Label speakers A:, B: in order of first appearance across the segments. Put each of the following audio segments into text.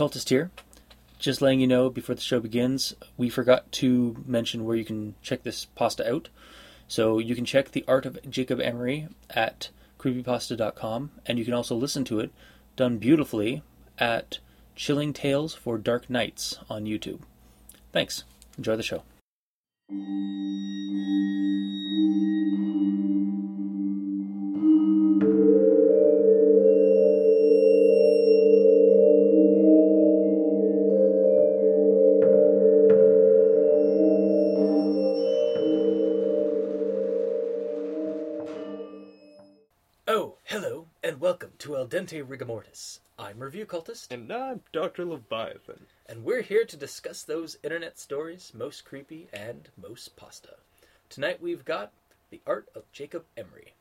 A: Cultist here. Just letting you know before the show begins, we forgot to mention where you can check this pasta out. So you can check The Art of Jacob Emory at creepypasta.com, and you can also listen to it done beautifully at Chilling Tales for Dark Nights on YouTube. Thanks. Enjoy the show. Welcome to Al Dente Rigamortis. I'm Review Cultist,
B: And I'm Dr. Leviathan.
A: and we're here to discuss those internet stories most creepy and most pasta. Tonight we've got The Art of Jacob Emory.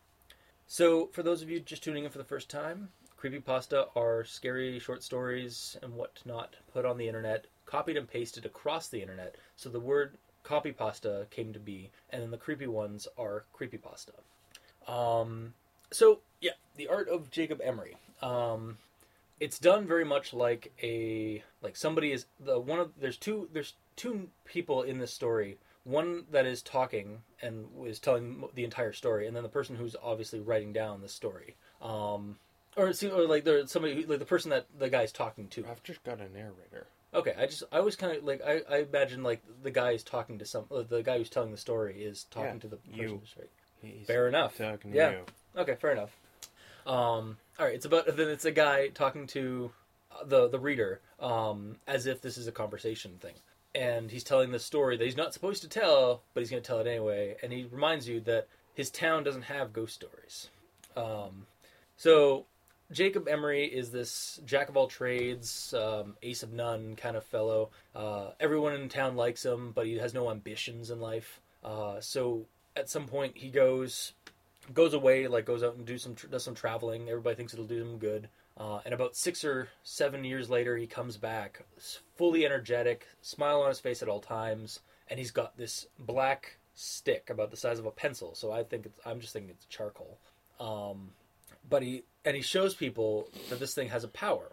A: So, for those of you just tuning in for the first time, creepypasta are scary short stories and whatnot put on the internet, copied and pasted across the internet, so the word copypasta came to be, and then the creepy ones are creepypasta. Um, so, yeah, The Art of Jacob Emory. Um, it's done very much like a like somebody is the one of there's two there's two people in this story one that is talking and is telling the entire story and then the person who's obviously writing down the story um or see or like there's somebody who, like the person that the guy's talking to
B: I've just got a narrator.
A: okay i just i was kind of like I, I imagine like the guy is talking to some uh, the guy who's telling the story is talking
B: Yeah,
A: to the person
B: you.
A: who's right
B: He's
A: Fair enough. Yeah.
B: you.
A: Okay, fair enough. Um, all right, it's about then it's a guy talking to the the reader um, as if this is a conversation thing, and he's telling this story that he's not supposed to tell, but he's going to tell it anyway. And he reminds you that his town doesn't have ghost stories. Um, so Jacob Emory is this jack of all trades, um, ace of none kind of fellow. Uh, everyone in town likes him, but he has no ambitions in life. Uh, so at some point he goes goes away, like goes out and do some does some traveling. Everybody thinks it'll do him good. Uh, and about six or seven years later, he comes back, fully energetic, smile on his face at all times, and he's got this black stick about the size of a pencil. So I think it's, I'm just thinking it's charcoal. Um, but he and he shows people that this thing has a power,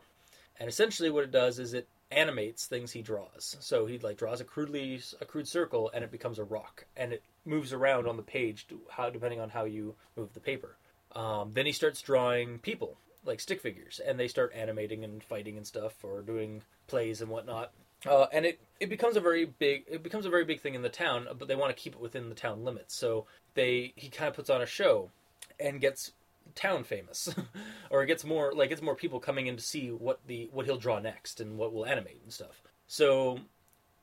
A: and essentially what it does is it animates things he draws. So he like draws a crudely a crude circle, and it becomes a rock, and it moves around on the page, how depending on how you move the paper. Um, then he starts drawing people like stick figures, and they start animating and fighting and stuff, or doing plays and whatnot. Uh, and it, it becomes a very big it becomes a very big thing in the town, but they want to keep it within the town limits. So they he kind of puts on a show, and gets town famous, or it gets more like gets more people coming in to see what the what he'll draw next and what will animate and stuff. So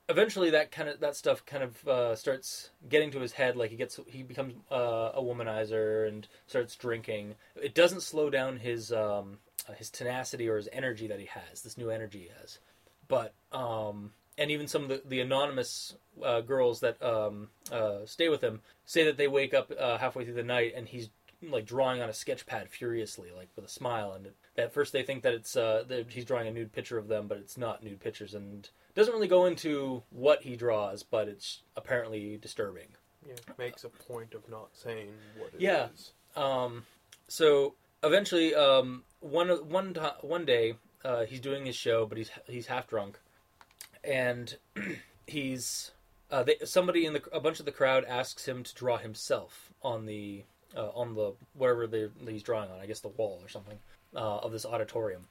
A: eventually that kind of that stuff kind of uh, starts getting to his head like he gets he becomes uh, a womanizer and starts drinking. It doesn't slow down his um, his tenacity or his energy that he has this new energy he has. But um, and even some of the, the anonymous uh, girls that um, uh, stay with him say that they wake up uh, halfway through the night and he's like drawing on a sketch pad furiously like with a smile. And at first they think that it's uh, that he's drawing a nude picture of them but it's not nude pictures. And doesn't really go into what he draws, but it's apparently disturbing.
B: Yeah, makes a point of not saying what it is.
A: Yeah. Um, so eventually, um, one one one day, uh, he's doing his show, but he's he's half drunk, and he's uh, they, somebody in the a bunch of the crowd asks him to draw himself on the uh, on the whatever they he's drawing on, I guess the wall or something uh, of this auditorium.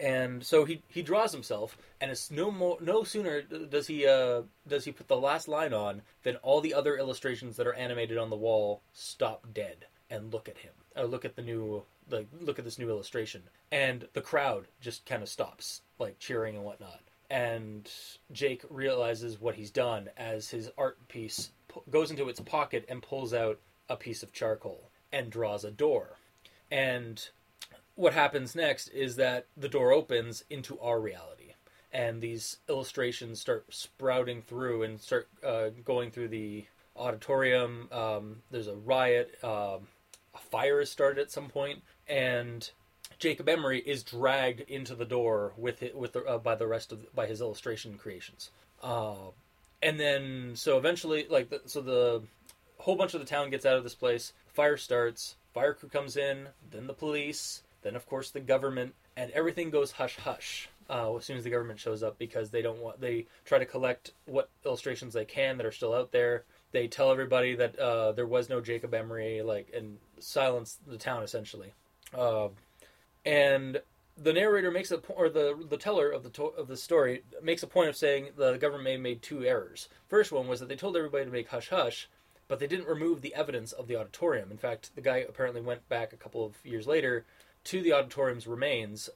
A: And so he, he draws himself, and it's no more no sooner does he uh, does he put the last line on than all the other illustrations that are animated on the wall stop dead and look at him. Look at the new like look at this new illustration, and the crowd just kind of stops, like cheering and whatnot. And Jake realizes what he's done as his art piece goes into its pocket and pulls out a piece of charcoal and draws a door. And what happens next is that the door opens into our reality. And these illustrations start sprouting through and start uh, going through the auditorium. Um, there's a riot. Um, a fire is started at some point. And jacob emory is dragged into the door with it with the, uh, by the rest of by his illustration creations. Uh, and then so eventually like the, so the whole bunch of the town gets out of this place. Fire starts. Fire crew comes in. Then the police then of course the government and everything goes hush hush uh, as soon as the government shows up because they don't want they try to collect what illustrations they can that are still out there. They tell everybody that uh, there was no Jacob Emory, like and silence the town essentially. Uh, and the narrator makes a po- or the the teller of the to- of the story makes a point of saying the government made two errors. First one was that they told everybody to make hush hush, but they didn't remove the evidence of the auditorium. In fact, the guy apparently went back a couple of years later to the auditorium's remains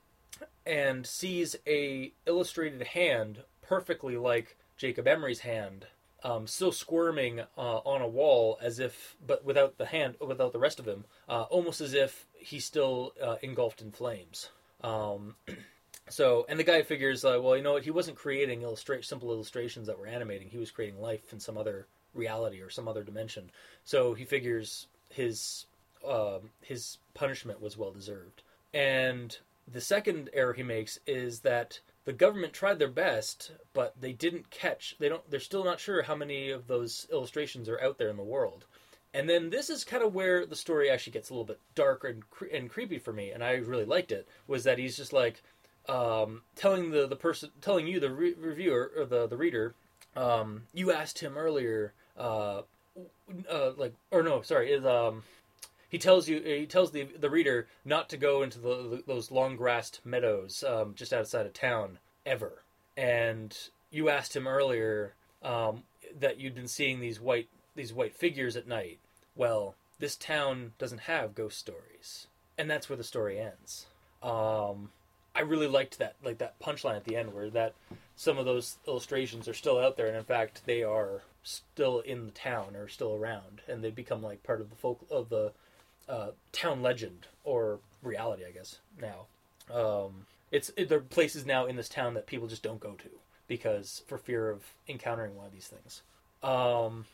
A: and sees a illustrated hand perfectly like Jacob Emory's hand, um, still squirming uh, on a wall as if, but without the hand, without the rest of him, uh, almost as if he's still uh, engulfed in flames. Um, so, and the guy figures, uh, well, you know what? He wasn't creating illustra- simple illustrations that were animating. He was creating life in some other reality or some other dimension. So he figures his um, his punishment was well deserved. And the second error he makes is that the government tried their best, but they didn't catch. They don't. They're still not sure how many of those illustrations are out there in the world. And then this is kind of where the story actually gets a little bit darker and, cre- and creepy for me, and I really liked it. Was that he's just like um, telling the the person, telling you the re- reviewer or the the reader, um, you asked him earlier, uh, uh, like or no, sorry, is um, he tells you he tells the the reader not to go into the, those long grassed meadows um, just outside of town ever. And you asked him earlier um, that you'd been seeing these white these white figures at night. Well, this town doesn't have ghost stories, and that's where the story ends. Um, I really liked that like that punchline at the end where that some of those illustrations are still out there, and in fact they are still in the town or still around, and they become like part of the folk of the uh, town legend or reality, I guess. Now, um, it's it, there are places now in this town that people just don't go to because for fear of encountering one of these things. Um,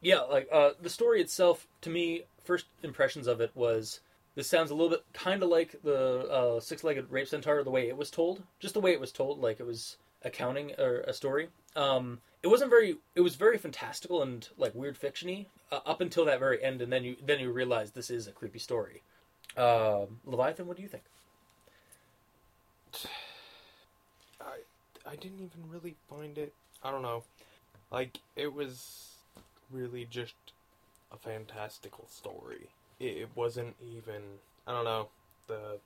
A: yeah, like uh, the story itself, to me, first impressions of it was this sounds a little bit kind of like the uh, six-legged rape centaur, the way it was told, just the way it was told, like it was accounting or a story. Um, it wasn't very. It was very fantastical and like weird fictiony uh, up until that very end, and then you then you realize this is a creepy story. Um, Leviathan, what do you think?
B: I I didn't even really find it. I don't know. Like it was really just a fantastical story. It, it wasn't even. I don't know. The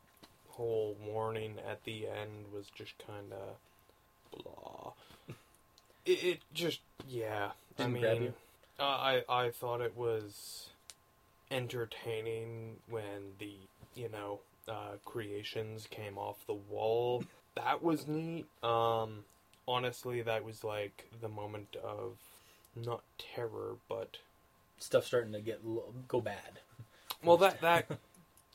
B: whole warning at the end was just kind of blah. It, it just yeah.
A: Didn't
B: I mean,
A: grab you?
B: Uh, I I thought it was entertaining when the you know uh, creations came off the wall. That was neat. Um, honestly, that was like the moment of not terror, but
A: Stuff starting to get go bad.
B: well, that that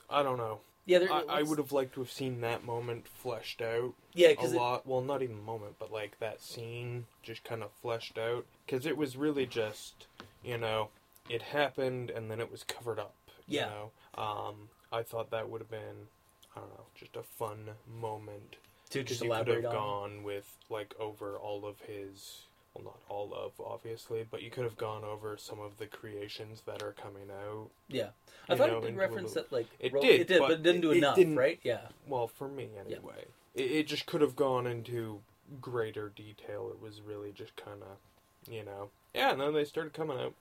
B: I don't know.
A: Yeah, there,
B: I, I would have liked to have seen that moment fleshed out
A: Yeah,
B: a
A: because
B: lot. Well, not even moment, but like that scene just kind of fleshed out because it was really just you know it happened and then it was covered up. You
A: Yeah.
B: know, um, I thought that would have been I don't know just a fun moment
A: to just
B: you could have
A: on.
B: gone with like over all of his well not all of obviously but you could have gone over some of the creations that are coming out
A: Yeah, I thought
B: know,
A: it did reference that like
B: It
A: ro-
B: did,
A: it did,
B: but
A: but, it didn't do
B: it
A: enough,
B: didn't-
A: right? Yeah,
B: well for me
A: Yeah.
B: anyway it, it just could have gone into greater detail it was really just kind of you know yeah and then they started coming out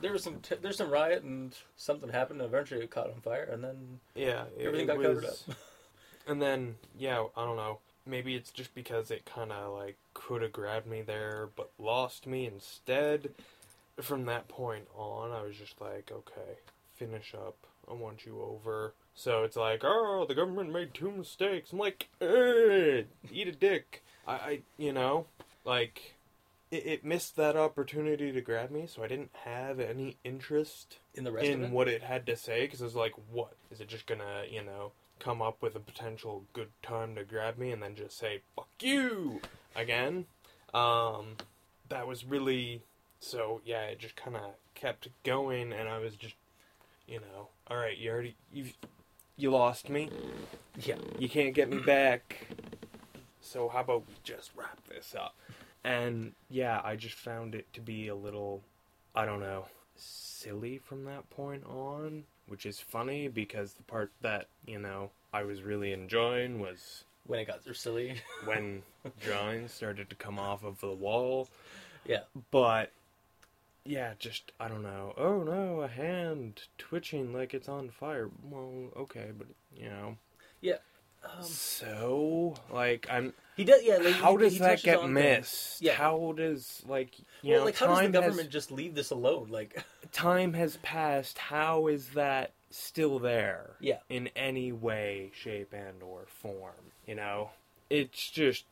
A: there was some t- there's some riot and something happened. and Eventually, it caught on fire, and then
B: yeah
A: everything got covered up.
B: and then yeah i don't know maybe it's just because it kind of like could have grabbed me there but lost me instead. From that point on i was just like okay finish up. I want you over. So it's like oh the government made two mistakes. I'm like "Eh, eat a dick. I, I you know like it, it missed that opportunity to grab me so i didn't have any interest
A: in the rest of
B: in
A: it,
B: what it had to say because it's like, what? Is it just gonna, you know, come up with a potential good time to grab me and then just say "fuck you" again? Um, that was really so. Yeah, it just kind of kept going, and I was just, you know, all right, you already you you lost me.
A: yeah,
B: You can't get me back. So how about we just wrap this up? And yeah, I just found it to be a little, I don't know, silly from that point on, which is funny because the part that, you know, I was really enjoying was
A: when it got silly.
B: when drawings started to come off of the wall.
A: Yeah.
B: But yeah, just I don't know. Oh no, a hand twitching like it's on fire. Well, okay, but you know.
A: Um,
B: So like I'm.
A: he does. Yeah. Like,
B: how
A: he-
B: does
A: he
B: that get
A: things.
B: missed?
A: Yeah.
B: How does like you
A: well,
B: know
A: like how does the government
B: has
A: just leave this alone? Like,
B: time has passed. How is that still there?
A: Yeah.
B: In any way, shape, and or form. You know, it's just.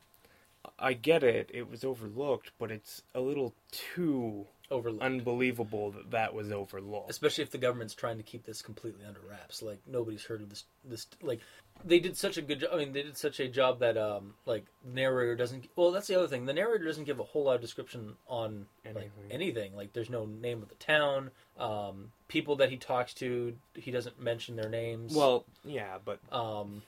B: I get it. It was overlooked, but it's a little too
A: overlooked.
B: unbelievable that that was overlooked.
A: especially if the government's trying to keep this completely under wraps. Like nobody's heard of this. This like they did such a good job. I mean, they did such a job that um like narrator doesn't. Well, that's the other thing. The narrator doesn't give a whole lot of description on like
B: Anything.
A: anything. Like there's no name of the town. Um, people that he talks to, he doesn't mention their names.
B: Well, yeah, but
A: um,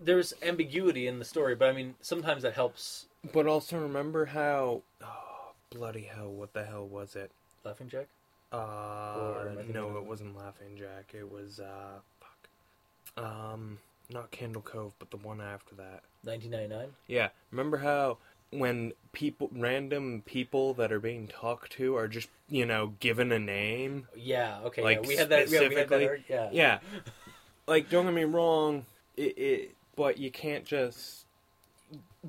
A: there's ambiguity in the story, but I mean, sometimes that helps.
B: but also remember how oh, bloody hell, what the hell was it?
A: Laughing Jack.
B: Uh,
A: am I thinking
B: no, it wasn't Laughing Jack. It was uh, fuck, um, not Candle Cove, but the one after that.
A: 1999.
B: Yeah, remember how when people, random people that are being talked to, are just you know given a name?
A: Yeah. Okay.
B: Like,
A: yeah, we had that. Yeah, we had that.
B: specifically-
A: Yeah.
B: Yeah, like don't get me wrong, it, it but you can't just,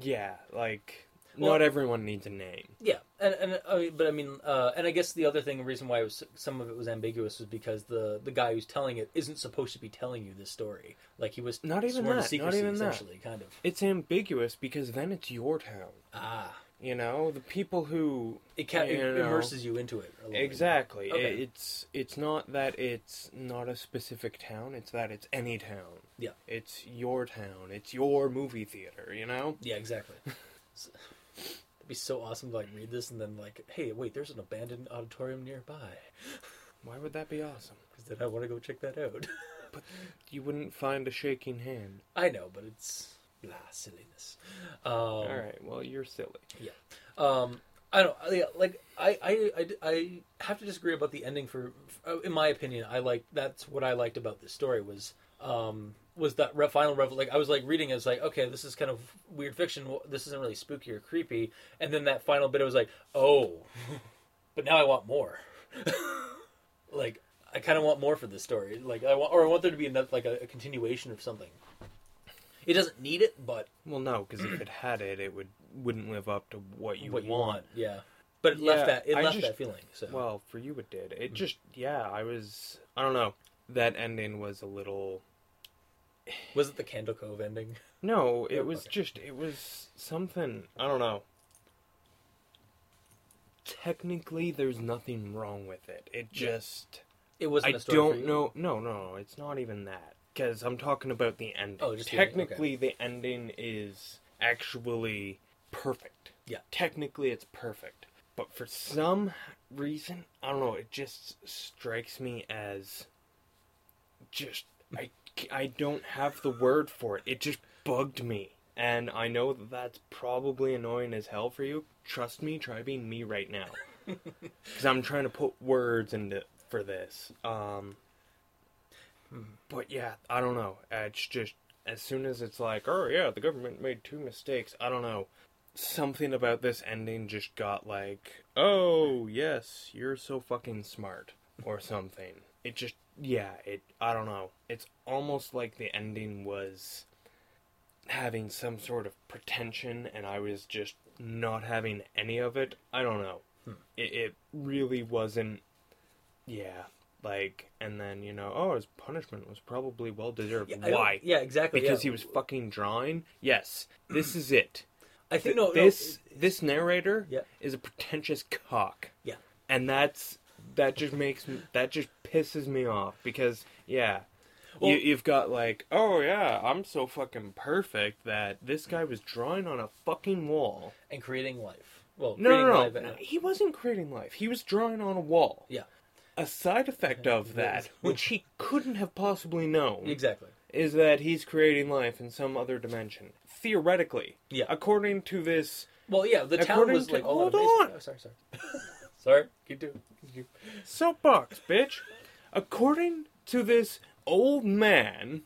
B: yeah, like
A: Well-
B: not everyone needs a name.
A: Yeah, and and I mean, but I mean, uh, and I guess the other thing, the reason why it was some of it was ambiguous was because the the guy who's telling it isn't supposed to be telling you this story. Like he was
B: Not even that, not
A: secrecy,
B: even that.
A: kind of.
B: It's ambiguous because then it's your town.
A: Ah,
B: You know, the people who
A: it ca- it
B: know.
A: immerses you into it. A
B: exactly.
A: Okay.
B: It- it's it's not that it's not a specific town. It's that it's any town.
A: Yeah.
B: It's your town. It's your movie theater. You know.
A: Yeah, exactly. Be so awesome to like read this and then like, hey, wait, there's an abandoned auditorium nearby.
B: Why would that be awesome?
A: Because then I want to go check that out.
B: but You wouldn't find a shaking hand.
A: I know, but it's blah silliness. Um,
B: All right. Well, you're silly. Yeah.
A: Um, I don't yeah, like. I, I I I have to disagree about the ending. For, for in my opinion, I like that's what I liked about this story was um was that re- final revel. Like I was like reading, it was like okay, this is kind of weird fiction. This isn't really spooky or creepy. And then that final bit, I was like, oh, but now I want more. like I kind of want more for this story. Like I want, or I want there to be another like a, a continuation of something. It doesn't need it, but
B: Well, no, because if it had it, it would wouldn't live up to what you
A: what
B: want.
A: want, yeah. But it
B: Yeah,
A: left that it
B: I
A: left
B: just-
A: that feeling. So
B: Well, for you it did. It mm. just yeah, I was I don't know. That ending was a little
A: Was it the Candle Cove ending?
B: No, it
A: Oh,
B: was
A: okay.
B: just it was something I don't know. Technically there's nothing wrong with it. It just
A: It wasn't
B: I
A: a story
B: don't know. No, no, it's not even that. Cuz I'm talking about the ending.
A: Oh, just the ending,
B: Technically the ending is actually perfect.
A: Yeah.
B: Technically it's perfect. But for some reason, I don't know, it just strikes me as just I I don't have the word for it. It just bugged me. And I know that that's probably annoying as hell for you. Trust me, try being me right now. Cuz I'm trying to put words into for this. Um but yeah, I don't know. It's just as soon as it's like, "Oh yeah, the government made two mistakes." I don't know. Something about this ending just got like, "Oh, yes, you're so fucking smart." or something. It just yeah, it I don't know. It's almost like the ending was having some sort of pretension and I was just not having any of it. I don't know.
A: Hmm.
B: It it really wasn't yeah, like and then, you know, oh, his punishment was probably well deserved.
A: Yeah,
B: Why?
A: Yeah, exactly.
B: Because
A: yeah.
B: he was fucking drawing? Yes. This is it.
A: I think
B: Th-
A: no, no,
B: this
A: it-
B: this narrator
A: Yeah.
B: is a pretentious cock.
A: Yeah.
B: And that's that just makes me that just pisses me off because yeah.
A: Well-
B: you, you've got like, oh yeah, I'm so fucking perfect that this guy was drawing on a fucking wall.
A: and creating life. Well,
B: No, no, no,
A: life.
B: no. He wasn't creating life. He was drawing on a wall.
A: Yeah.
B: A side effect of that, which he couldn't have possibly known,
A: Exactly.
B: is that he's creating life in some other dimension. Theoretically.
A: Yeah.
B: According to this
A: Well, yeah, the town was
B: to-
A: like all
B: hold
A: on.
B: on!
A: Oh, sorry, sorry, sorry. Keep doing.
B: Soapbox, bitch. According to this old man,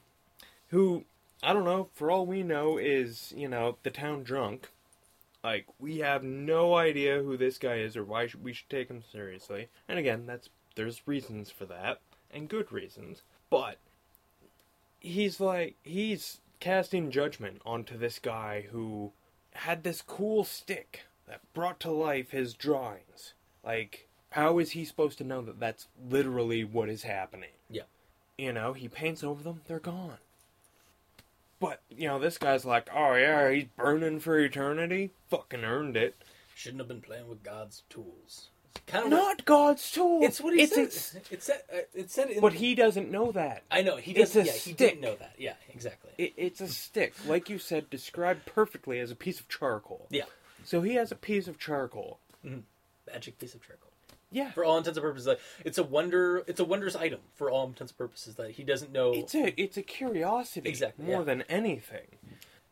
B: who I don't know. For all we know, is you know the town drunk. Like we have no idea who this guy is or why we should take him seriously. And again, that's there's reasons for that and good reasons. But he's like he's casting judgment onto this guy who had this cool stick that brought to life his drawings. Like how is he supposed to know that that's literally what is happening?
A: Yeah.
B: You know, he paints over them, they're gone. But, you know, this guy's like, oh yeah, he's burning for eternity. Fucking earned it.
A: Shouldn't have been playing with God's tools. It's kind of
B: Not God's tool.
A: It's what he
B: it's,
A: said.
B: it's-
A: It said. uh, It said. In,
B: but he doesn't know that.
A: I know he doesn't. Yeah, he didn't know that. Yeah, exactly.
B: It, it's a stick, like you said, described perfectly as a piece of charcoal.
A: yeah,
B: So he has a piece of charcoal.
A: Magic piece of charcoal.
B: Yeah.
A: For all intents and purposes, like, it's a wonder. It's a wondrous item for all intents and purposes that he doesn't know.
B: It's a it's a curiosity
A: Exactly,
B: more
A: yeah.
B: than anything.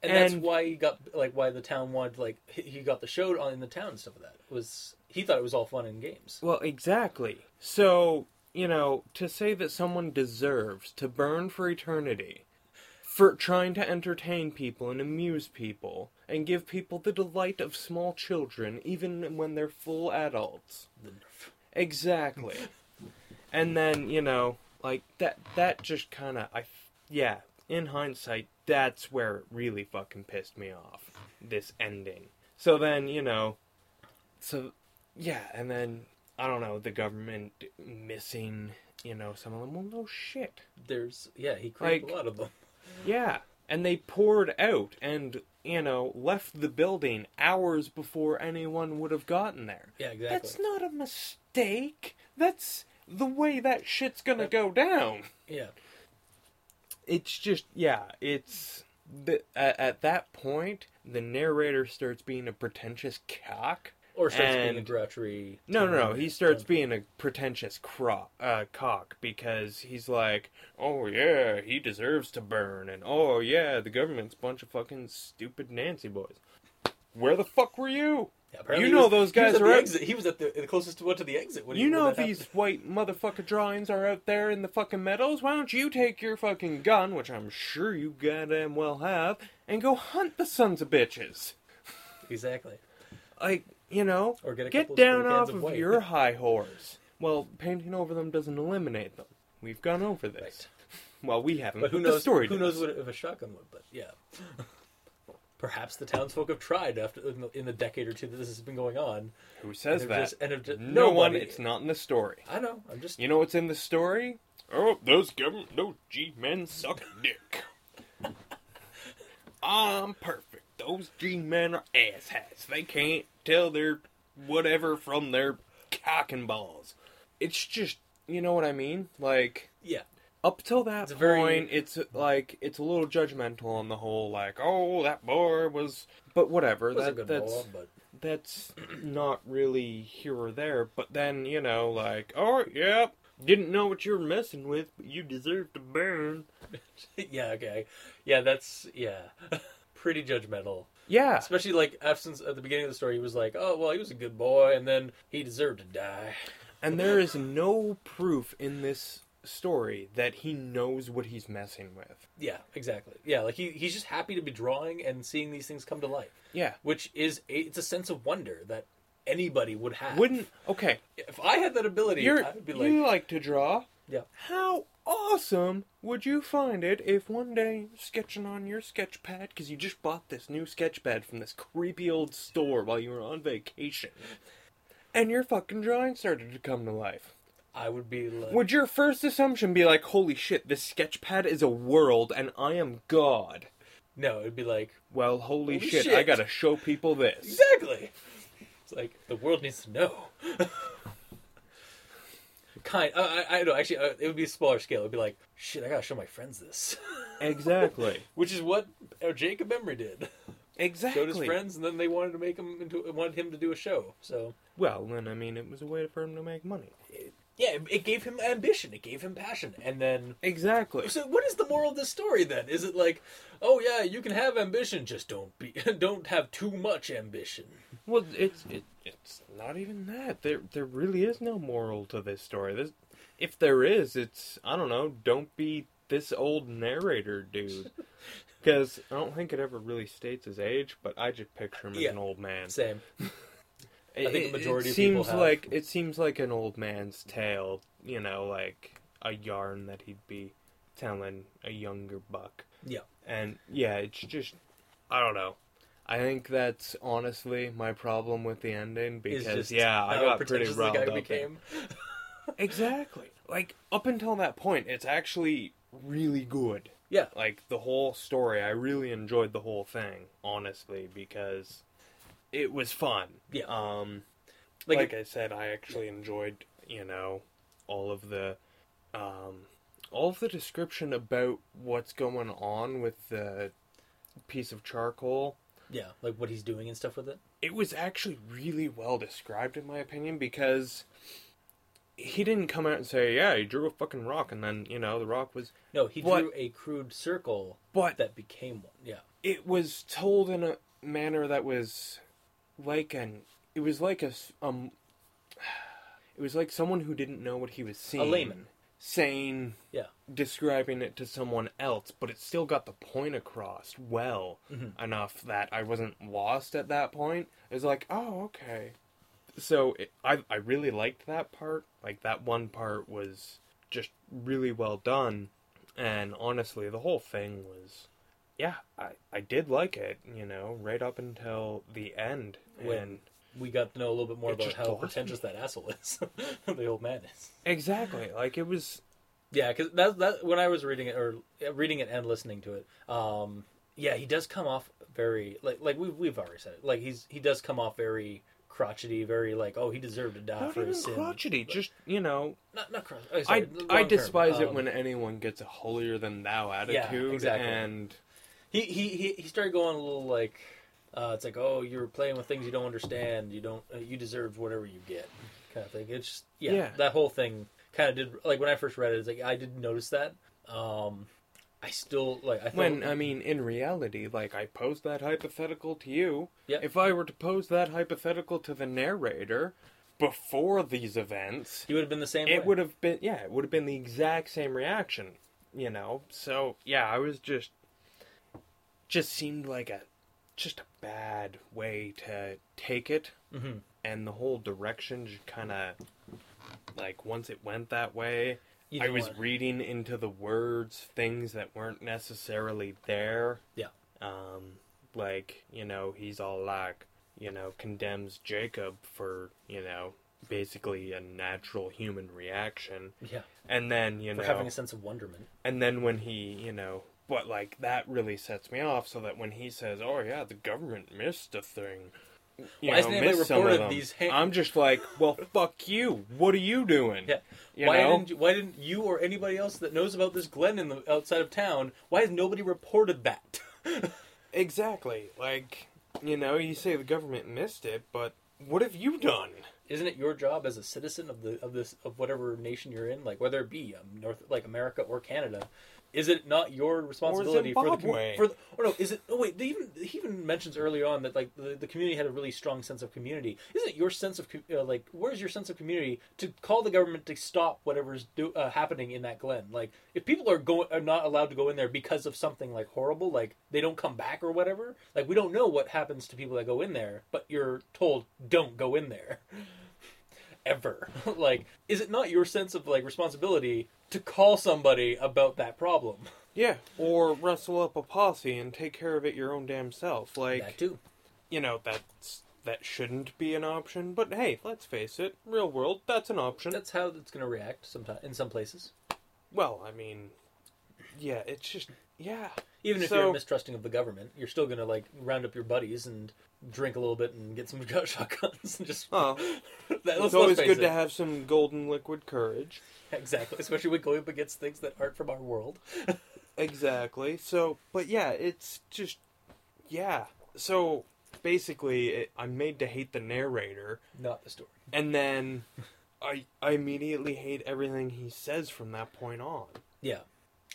A: and, that's why he got like why the town wanted like he got the show on in the town and stuff like that was he thought it was all fun and games.
B: Well, exactly. So, you know, to say that someone deserves to burn for eternity for trying to entertain people and amuse people and give people the delight of small children even when they're full adults. Exactly. and then, you know, like that that just kind of I yeah, in hindsight, that's where it really fucking pissed me off. This ending. So then, you know, so yeah, and then I don't know, the government missing, you know, some of them. Well, no shit.
A: There's yeah he created
B: Like-
A: a lot of them.
B: Yeah, and they poured out and you know left the building hours before anyone would have gotten there.
A: Yeah, exactly.
B: That's not a mistake. That's the way that shit's gonna go down.
A: yeah,
B: It's just yeah, it's the, at, at that point the narrator starts being a pretentious cock.
A: Or starts being a
B: And-
A: grouchy.
B: No, no, no. He starts
A: town-
B: being a pretentious cro- uh, cock because he's like, oh yeah, he deserves to burn, and oh yeah, the government's a bunch of fucking stupid Nancy boys. Where the fuck were you?
A: Yeah,
B: you know
A: was-
B: those guys are
A: exit. He was at the, the closest one to the exit when
B: You
A: when
B: know
A: that
B: these
A: happened.
B: white motherfucker drawings are out there in the fucking meadows. Why don't you take your fucking gun, which I'm sure you goddamn well have, and go hunt the sons of bitches?
A: exactly.
B: Like, you know,
A: Or get a
B: get down off
A: of
B: of your high horse. Well, painting over them doesn't eliminate them. We've gone over this.
A: Right.
B: Well, we haven't.
A: But who
B: the
A: knows?
B: story
A: who knows what if a shotgun would? But yeah, perhaps the townsfolk have tried after in the, in the decade or two that this has been going on.
B: Who says
A: and
B: that?
A: just- and just-
B: no one. It's not in the story.
A: I know. I'm just.
B: You know what's in the story? Oh, those government, those G men suck dick. I'm perfect. Those G men are asshats. They can't tell their whatever from their cock and balls. It's just, you know what I mean? Like,
A: Yeah,
B: up till that
A: It's
B: point,
A: very-
B: it's like it's a little judgmental on the whole. Like, oh, that boy was, but whatever.
A: it was a
B: That
A: good
B: that's
A: ball, but
B: that's not really here or there. But then, you know, like, oh, yeah, didn't know what you were messing with, but you deserve to burn.
A: yeah, okay, yeah, that's yeah, pretty judgmental.
B: Yeah,
A: Especially like since at the beginning of the story, he was like, "Oh well, he was a good boy," and then he deserved to die.
B: and there is no proof in this story that he knows what he's messing with.
A: Yeah, exactly. Yeah, like he he's just happy to be drawing and seeing these things come to life,
B: Yeah.
A: which is a, it's a sense of wonder that anybody would have.
B: Wouldn't okay?
A: if I had that ability,
B: You're
A: I would be like,
B: you like to draw.
A: yeah,
B: How awesome would you find it if one day sketching on your sketch pad because you just bought this new sketch pad from this creepy old store while you were on vacation, and your fucking drawing started to come to life?
A: I would be like,
B: Would your first assumption be like, "Holy shit, this sketch pad is a world and I am God"?
A: no, it'd be like
B: Well, holy,
A: Holy
B: shit,
A: shit.
B: I gotta show people this.
A: exactly. It's like the world needs to know. kind, I, I, I know. Actually, uh, it would be a smaller scale. It'd be like, shit, I gotta show my friends this,
B: Exactly.
A: which is what uh, Jacob Emory did.
B: Exactly.
A: Showed his friends, and then they wanted to make him into wanted him to do a show. So
B: Well, then I mean, it was a way for him to make money.
A: Yeah, it, it gave him ambition. It gave him passion, and then.
B: Exactly.
A: So what is the moral of this story then? Is it like, oh yeah, you can have ambition, just don't be, don't have too much ambition.
B: Well, it's it, it's not even that. There there really is no moral to this story. This, if there is, it's I don't know. Don't be this old narrator dude. Because I don't think it ever really states his age, but I just picture him as
A: Yeah.
B: an old man.
A: Same.
B: It,
A: I think
B: it-
A: the majority
B: it
A: of people
B: seems like it seems like an old man's tale. You know, like a yarn that he'd be telling a younger buck.
A: Yeah.
B: And yeah, it's just I don't know. I think that's honestly my problem with the ending because
A: just
B: yeah, I got pretty riled up.
A: became.
B: Exactly. Like up until that point, it's actually really good.
A: Yeah.
B: Like the whole story, I really enjoyed the whole thing, honestly, because it was fun.
A: Yeah.
B: Um
A: Like,
B: like, I said, I actually enjoyed, you know, all of the um all of the description about what's going on with the piece of charcoal.
A: yeah, like what he's doing and stuff with it.
B: It was actually really well described in my opinion because he didn't come out and say, "Yeah, he drew a fucking rock," and then you know the rock was.
A: No, he
B: What-
A: drew a crude circle
B: But
A: that became one. Yeah.
B: it was told in a manner that was like an. It was like a um. It was like someone who didn't know what he was seeing.
A: A layman.
B: saying,
A: Yeah.
B: describing it to someone else, but it still got the point across well
A: Mhm.
B: enough that I wasn't lost at that point. It was like, oh, okay. So it, I I really liked that part. Like that one part was just really well done, and honestly, the whole thing was, yeah, I I did like it. You know, right up until the end,
A: When- We got to know a little bit more about how
B: lost me.
A: pretentious that asshole is. the old man is.
B: exactly like it was.
A: Yeah, because that that when I was reading it or reading it and listening to it, um, yeah, he does come off very like like we've we've already said it. Like he's he does come off very crotchety, very like oh he deserved to die
B: Not
A: for his sin.
B: crotchety, just you know,
A: Not not crotchety. Oh,
B: I
A: sorry, the
B: I
A: wrong term.
B: despise it
A: Um,
B: when anyone gets a holier than thou attitude, yeah,
A: exactly.
B: and
A: he he he started going a little like uh, it's like oh you're playing with things you don't understand. You don't uh, you deserve whatever you get kind of thing. It's just yeah,
B: Yeah.
A: that whole thing kind of did like when I first read it. It's like I didn't notice that. Um, I still like I thought,
B: when I mean in reality, like I posed that hypothetical to you.
A: Yeah.
B: If I were to pose that hypothetical to the narrator before these events,
A: he would have been the same.
B: it
A: way.
B: would have been yeah, it would have been the exact same reaction, you know. So yeah, I was just just seemed like a just a bad way to take it.
A: hmm
B: and the whole direction just kind of like once it went that way
A: You
B: i was reading into the words things that weren't necessarily there
A: Yeah.
B: um like you know he's all like you know condemns jacob for you know basically a natural human reaction
A: yeah
B: and then you
A: for
B: know
A: having a sense of wonderment.
B: and then when he you know but like that really sets me off so that when he says oh yeah the government missed a thing you
A: Why hasn't anybody
B: missed some of
A: reported
B: them,"
A: these ha-
B: i'm just like well fuck you what are you doing
A: Yeah.
B: you
A: why
B: know
A: didn't you, why didn't you or anybody else that knows about this Glen in the outside of town? Why has nobody reported that?
B: exactly like you know you say the government missed it but what have you done
A: Isn't it your job as a citizen of the of this of whatever nation you're in, like whether it be um, North like America or Canada? Is it not your responsibility for the
B: Zimbabwe.
A: commu- for the, or no? Is it? Oh wait, even he even mentions earlier on that like the, the community had a really strong sense of community. Isn't it your sense of uh, like where's your sense of community to call the government to stop whatever's do, uh, happening in that glen? Like if people are going are not allowed to go in there because of something like horrible, like they don't come back or whatever. Like we don't know what happens to people that go in there, but you're told don't go in there ever. like, is it not your sense of like responsibility to call somebody about that problem?
B: yeah or rustle up a posse and take care of it your own damn self like
A: that too.
B: you know that's that shouldn't be an option but hey let's face it real world that's an option
A: That's how it's going to react sometime in some places.
B: well i mean yeah it's just yeah
A: Even if
B: So-
A: you're mistrusting of the government, you're still going to like round up your buddies and drink a little bit and get some shotguns and just.
B: oh
A: That-
B: it's always good
A: it.
B: to have some golden liquid courage
A: Exactly, especially when going up against things that aren't from our world.
B: Exactly. So, but yeah, it's just yeah. So basically, it, I'm made to hate the narrator,
A: Not the story.
B: and then I I immediately hate everything he says from that point on.
A: Yeah,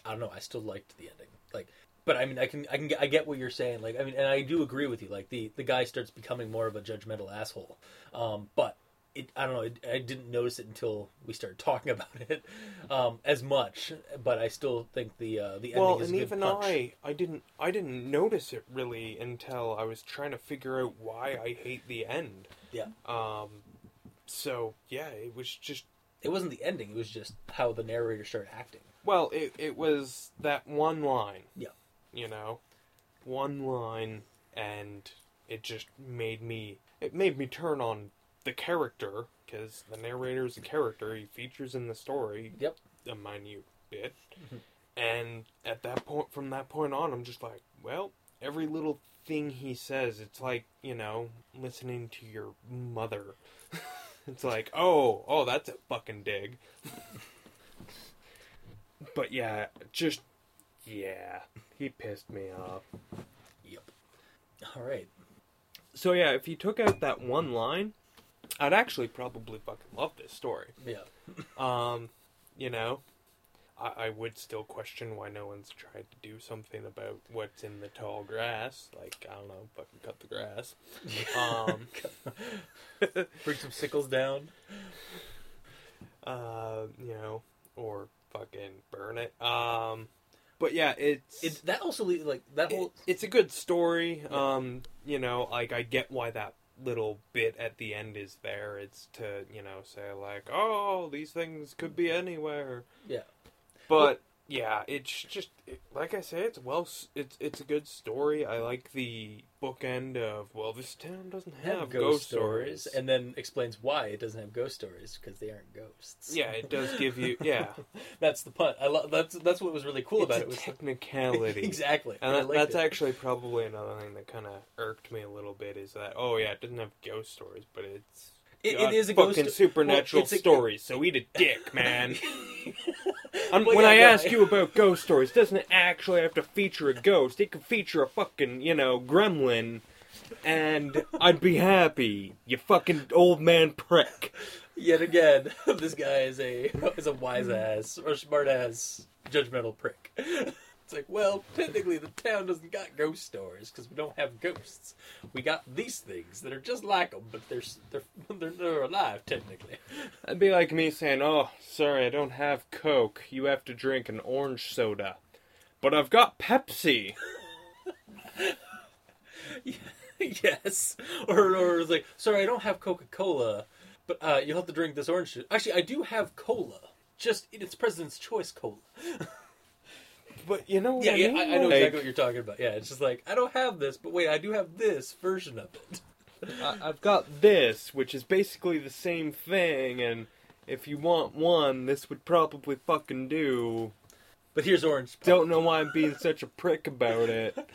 A: I don't know. I still liked the ending. Like, but I mean, I can, I can, get, I get what you're saying. Like, I mean, and I do agree with you. Like, the the guy starts becoming more of a judgmental asshole. Um, but it I don't know. It, I didn't notice it until we started talking about it um, as much, but I still think the uh, the ending
B: well,
A: is
B: and
A: a good
B: even
A: punch.
B: I, I didn't, I didn't notice it really until I was trying to figure out why I hate the end.
A: Yeah.
B: Um. So yeah, it was just
A: It wasn't the ending. It was just how the narrator started acting.
B: well, it it was that one line.
A: Yeah.
B: You know, one line, and it just made me. It made me turn on the character because the narrator is a character. He features in the story.
A: Yep.
B: A minute bit.
A: Mhm.
B: And at that point, from that point on, I'm just like, well, every little thing he says, it's like, you know, listening to your mother. it's like, oh, oh, that's a fucking dig. but yeah, just, yeah, he pissed me off.
A: Yep. All right.
B: So yeah, if you took out that one line, I'd actually probably fucking love this story.
A: Yeah.
B: Um, you know, I, I would still question why no one's tried to do something about what's in the tall grass. Like, I don't know, fucking cut the grass. Um,
A: Bring some sickles down.
B: uh, you know, or fucking burn it. Um, but yeah, it's
A: It that also like that
B: it-
A: whole
B: it's a good story.
A: Yeah.
B: Um, you know, like I get why that little bit at the end is there. It's to you know say like, oh, these things could be anywhere.
A: Yeah.
B: But yeah, it's just it, like I say, it's well, it's it's a good story. I like the bookend of well, this town doesn't have,
A: have
B: ghost, stories,
A: and then explains why it doesn't have ghost stories because they aren't ghosts.
B: yeah, it does give you yeah.
A: that's the punt. I love that's that's what was really cool
B: it's
A: about it was
B: technicality.
A: exactly.
B: And that, that's
A: it.
B: actually probably another thing that kind of irked me a little bit is that oh yeah, it doesn't have ghost stories, but it's
A: It, it is a
B: fucking
A: ghost
B: supernatural
A: well, a-
B: stories. So eat a dick, man. When
A: yeah,
B: I
A: no,
B: ask you about ghost stories, doesn't it actually have to feature a ghost? It could feature a fucking you know gremlin, and I'd be happy. You fucking old man prick.
A: Yet again, this guy is a is a wise ass or smart ass judgmental prick. It's like, well, technically the town doesn't got ghost stories because we don't have ghosts. We got these things that are just like them, but they're they're they're, they're alive technically.
B: That'd be like me saying, "Oh, sorry, I don't have Coke. You have to drink an orange soda." But I've got Pepsi.
A: yes, or or it's like, sorry, I don't have Coca Cola, but uh, you'll have to drink this orange. Actually, I do have cola. Just it's President's Choice cola.
B: But you know what
A: Yeah,
B: I
A: yeah,
B: mean?
A: I, I know
B: Like,
A: exactly what you're talking about. Yeah, it's just like I don't have this, but wait, I do have this version of it.
B: I- I've got this, which is basically the same thing, and if you want one, this would probably fucking do.
A: But here's orange. Pop.
B: Don't know why I'm being such a prick about it.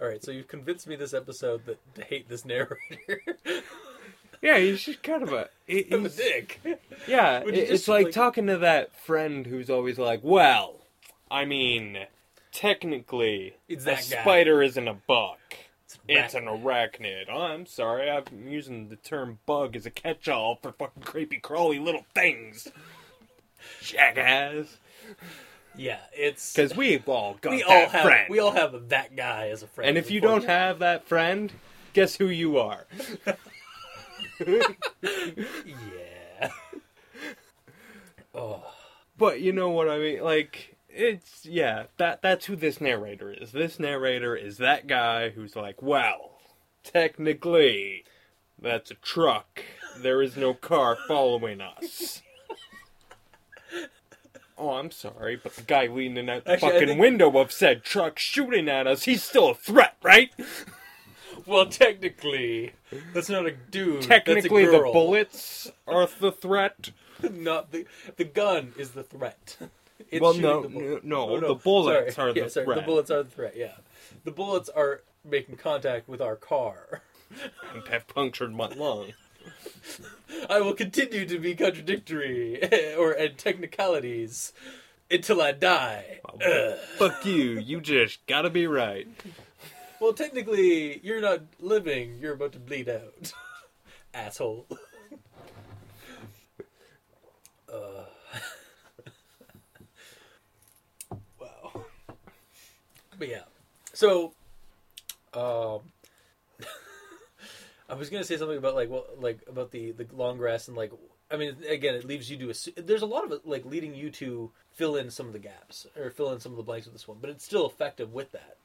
A: All right, so you've convinced me this episode that to hate this narrator.
B: Yeah, he's just kind of a. he-
A: I'm a
B: he's-
A: dick.
B: Yeah,
A: Would you
B: it-
A: just,
B: it's like,
A: like-
B: talking to that friend who's always like, well, I mean, technically,
A: It's
B: a spider isn't a bug.
A: It's,
B: an arachnid. Oh, I'm sorry, I'm using the term bug as a catch-all for fucking creepy crawly little things. Jackass.
A: yeah. It's
B: Because we've all got
A: we
B: that
A: all have
B: friend.
A: we all have that guy as a friend.
B: and if you don't have that friend, guess who you are?
A: yeah. oh,
B: But you know what I mean? Like, it's, yeah, that that's who this narrator is. This narrator is that guy who's like, well, technically, that's a truck. There is no car following us. Oh, I'm sorry, but the guy leaning out the
A: Actually,
B: fucking
A: think-
B: window of said truck shooting at us, he's still a threat, right?
A: well, technically, that's not a dude.
B: Technically, the bullets are the threat.
A: not the the gun is the threat. It's
B: Well, no,
A: the
B: no,
A: bullet.
B: no,
A: Oh,
B: the bullets are the threat.
A: The bullets are the threat. Yeah, the bullets are making contact with our car.
B: and have punctured my lung.
A: I will continue to be contradictory or and technicalities until I die. Ugh.
B: Fuck you, you just gotta be right.
A: Well, technically, you're not living. You're about to bleed out, asshole. uh. wow. But yeah, so um, I was gonna say something about like well, like about the the long grass and like I mean again it leaves you to assu- there's a lot of it like leading you to fill in some of the gaps or fill in some of the blanks with this one, but it's still effective with that.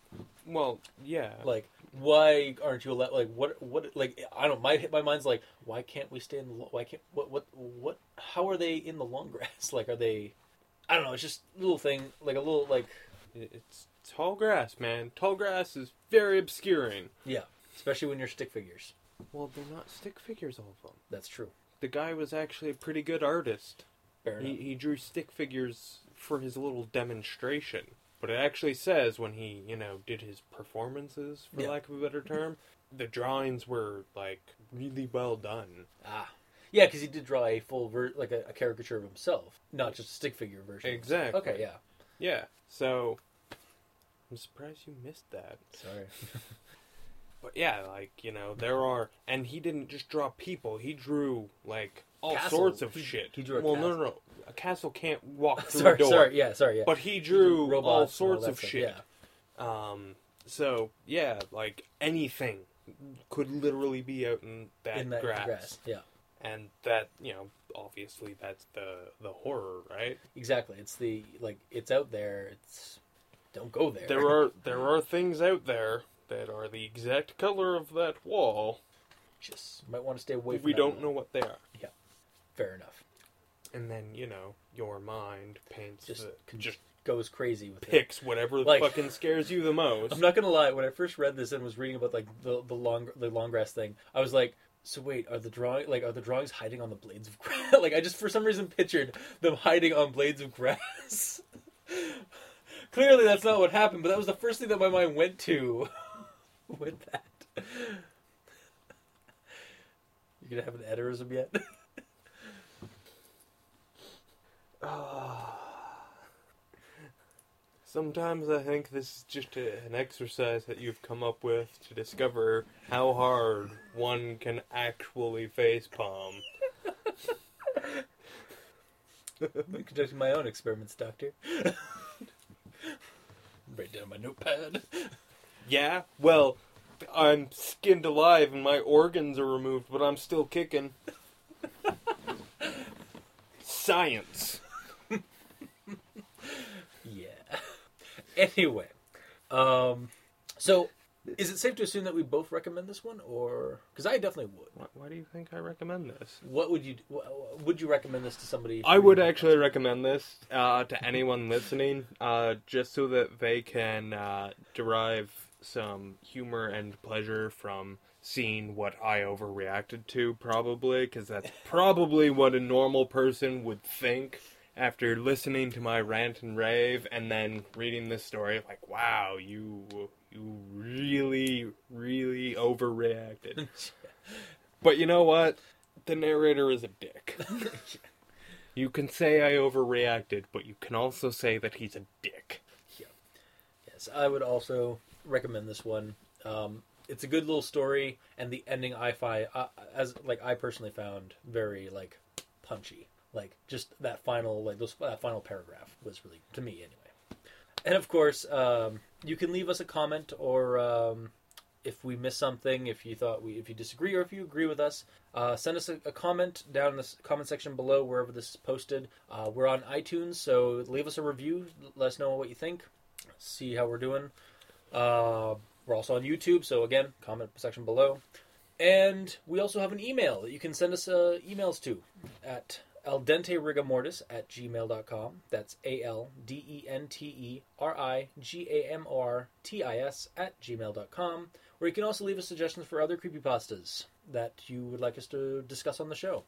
B: Well, yeah.
A: Like why aren't you allowed? Like what what like I don't my my mind's like why can't we stay in the why can't what what what how are they in the long grass? Like are they? I don't know. It's just a little thing like a little like
B: It's tall grass, man. Tall grass is very obscuring.
A: yeah, especially when you're stick figures.
B: Well, they're not stick figures, all of them.
A: That's true.
B: The guy was actually a pretty good artist.
A: Fair
B: He,
A: enough.
B: he drew stick figures for his little demonstration. But it actually says when he, you know, did his performances, for
A: Yeah.
B: lack of a better term, the drawings were, like, really well done.
A: Ah, yeah, because he did draw a full ver- like a, a caricature of himself, not just a stick figure version.
B: Exactly.
A: Okay, yeah.
B: Yeah, so I'm surprised you missed that.
A: Sorry.
B: But yeah, like, you know, there are and he didn't just draw people, he drew like all
A: Castle.
B: sorts of shit.
A: he drew a
B: well, no,
A: castle.
B: no, no. A castle can't walk through
A: sorry,
B: a door.
A: sorry, yeah, sorry, yeah.
B: But he drew all
A: robots and all
B: sorts
A: that
B: of
A: stuff,
B: shit.
A: Yeah.
B: Um, so yeah, like anything could literally be out in that,
A: in that
B: grass.
A: grass. Yeah,
B: and that you know, obviously that's the the horror, right?
A: exactly. It's the like it's out there. It's don't go there.
B: There are there are things out there that are the exact color of that wall.
A: just might want to stay away. from
B: We
A: that
B: don't
A: one.
B: know what they are, Yeah,
A: Fair enough.
B: and then you know your mind paints
A: Just
B: the,
A: con-
B: just
A: Goes crazy with it.
B: picks whatever
A: Like-
B: fucking scares you the most.
A: I'm not gonna lie. When I first read this and was reading about like the the long the long grass thing, I was like, so wait, are the drawing like are the drawings hiding on the blades of grass? like I just for some reason pictured them hiding on blades of grass. Clearly, that's not what happened, but that was the first thing that my mind went to with that. You gonna have an ederism yet?
B: Sometimes I think this is just a, an exercise that you've come up with to discover how hard one can actually facepalm.
A: I'm conducting my own experiments, Doctor. Write down my notepad.
B: Yeah, well, I'm skinned alive and my organs are removed, but I'm still kicking. Science.
A: Yeah. Anyway, um, so is it safe to assume that we both recommend this one, or because I definitely would.
B: Why, why do you think I recommend this?
A: What would you wh- would you recommend this to somebody?
B: I would actually recommend this uh, to anyone listening, uh, just so that they can uh, derive some humor and pleasure from seeing what I overreacted to, probably, because that's probably what a normal person would think after listening to my rant and rave and then reading this story. Like, wow, you you really, really overreacted. But you know what? The narrator is a dick. You can say I overreacted, but you can also say that he's a dick.
A: Yes, I would also recommend this one. Um, it's a good little story, and the ending I find, uh, as like I personally found very like punchy. Like just that final like those that final paragraph was really to me anyway. And of course, um, you can leave us a comment or um, if we miss something, if you thought we, if you disagree or if you agree with us, uh, send us a, a comment down in the comment section below wherever this is posted. Uh, we're on iTunes, so leave us a review. Let us know what you think. See how we're doing. Uh, we're also on YouTube, so again, comment section below. And we also have an email that you can send us uh, emails to at al dente rigamortis at gmail.com. That's A L D E N T E R I G A M O R T I S at gmail.com. Or you can also leave us suggestions for other creepypastas that you would like us to discuss on the show.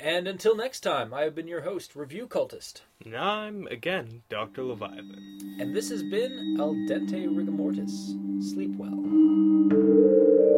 A: And until next time, I have been your host, Review Cultist.
B: And I'm, again, Dr. Leviathan.
A: And this has been Al Dente Rigamortis. Sleep well.